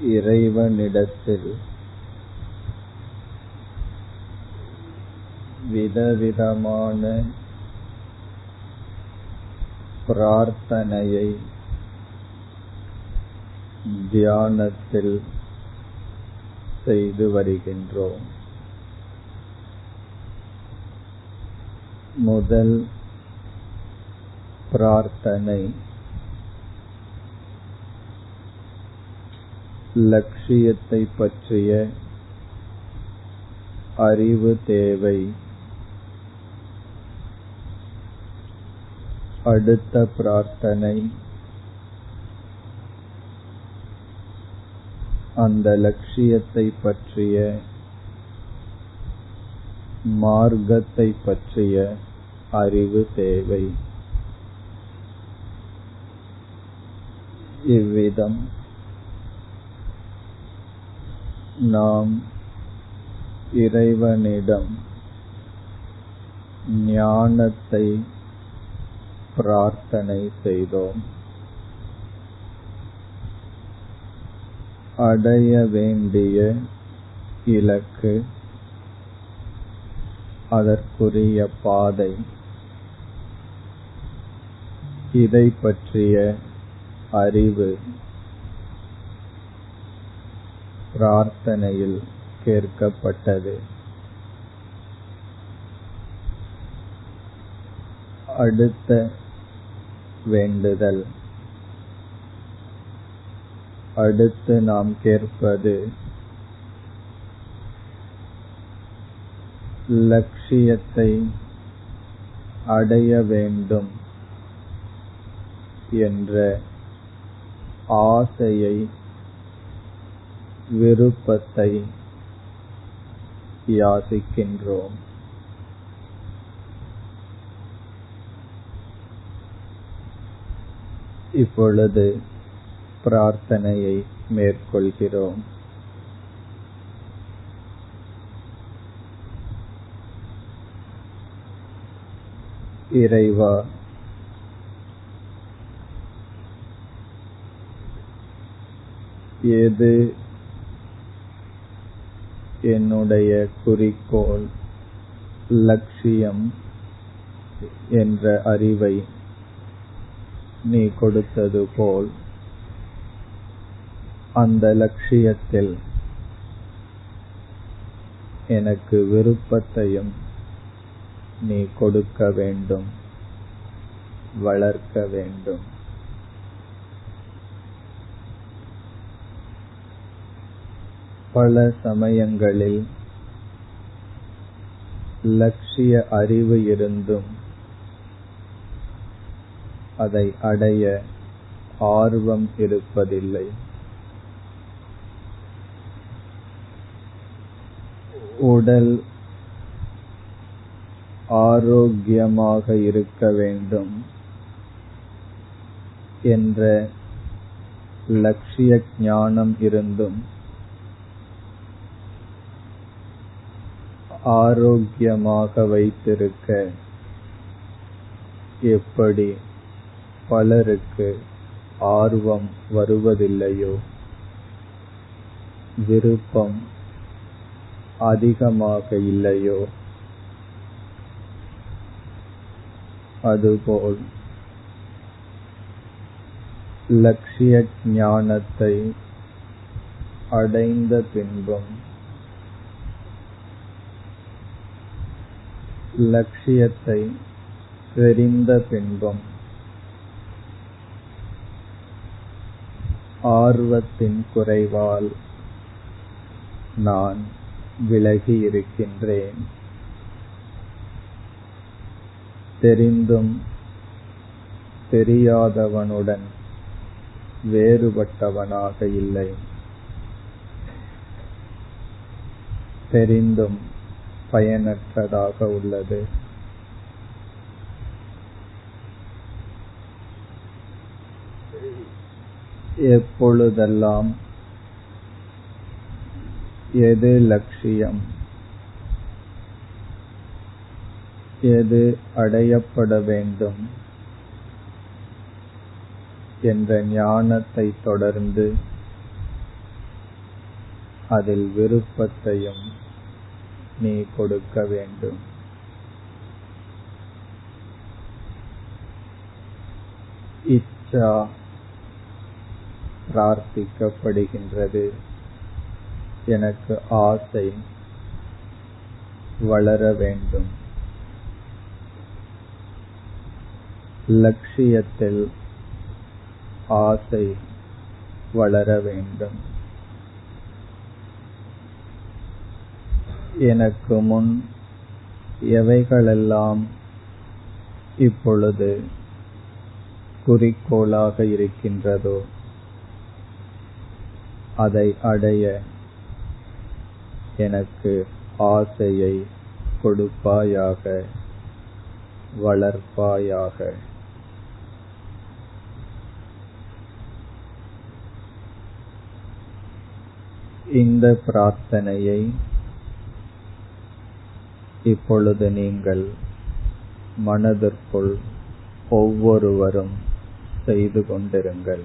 இறைவனிடத்தில் விதவிதமான பிரார்த்தனையை தியானத்தில் செய்து வருகின்றோம். முதல் பிரார்த்தனை லட்சியத்தை பற்றிய அறிவு தேவை. அடுத்த பிரார்த்தனை. அந்த லட்சியத்தை பற்றிய மார்க்கத்தை பற்றிய அறிவு தேவை. இவ்விதம். நாம் இறைவனிடம் ஞானத்தை பிரார்த்தனை செய்தோம். அடைய வேண்டிய இலக்கு அதற்குரிய பாதை இதை பற்றிய அறிவு பிரார்த்தனையில் கேட்கப்பட்டது. அடுத்த வேண்டுதல். அடுத்து நாம் கேட்பது லட்சியத்தை அடைய வேண்டும் என்ற ஆசையை விருப்பத்தை யாசிக்கின்றோம். இப்பொழுது பிரார்த்தனையை மேற்கொள்கிறோம். இறைவா எது என்னுடைய குறிக்கோள் லட்சியம் என்ற அறிவை நீ கொடுத்தது போல் அந்த லட்சியத்தில் எனக்கு விருப்பத்தையும் நீ கொடுக்க வேண்டும் வளர்க்க வேண்டும். பல சமயங்களில் லட்சிய அறிவு இருந்தும் அதை அடைய ஆர்வம் இருப்பதில்லை. உடல் ஆரோக்கியமாக இருக்க வேண்டும் என்ற லட்சிய ஞானம் இருந்தும் ஆரோக்கியமாக வைத்திருக்க எப்படி பலருக்கு ஆர்வம் வருவதில்லையோ? விருப்பம் அதிகமாக இல்லையோ? அதுபோல் லட்சிய ஞானத்தை அடைந்த பின்பும் லட்சியத்தை தெரிந்த பின்பும் ஆர்வத்தின் குறைவால் நான் விலகி இருக்கின்றேன் தெரிந்தும் தெரியாதவனுடன் வேறுபட்டவனாக இல்லை. தெரிந்தும் பயனற்றதாக உள்ளது. எப்பொழுதெல்லாம் எது லட்சியம் எது அடையப்பட வேண்டும் என்ற ஞானத்தை தொடர்ந்து அதில் விருப்பத்தையும் நீ கொடுக்க வேண்டும். இச்சா பிரார்த்திக்கப்படுகின்றது. எனக்கு ஆசை வளர வேண்டும். லட்சியத்தில் ஆசை வளர வேண்டும். எனக்கு முன் எவைகளெல்லாம் இப்பொழுது குறிக்கோளாக இருக்கின்றதோ அதை அடைய எனக்கு ஆசையை கொடுப்பாயாக வளர்ப்பாயாக. இந்த பிரார்த்தனையை இப்பொழுது நீங்கள் மனதிற்குள் ஒவ்வொருவரும் செய்து கொண்டிருங்கள்.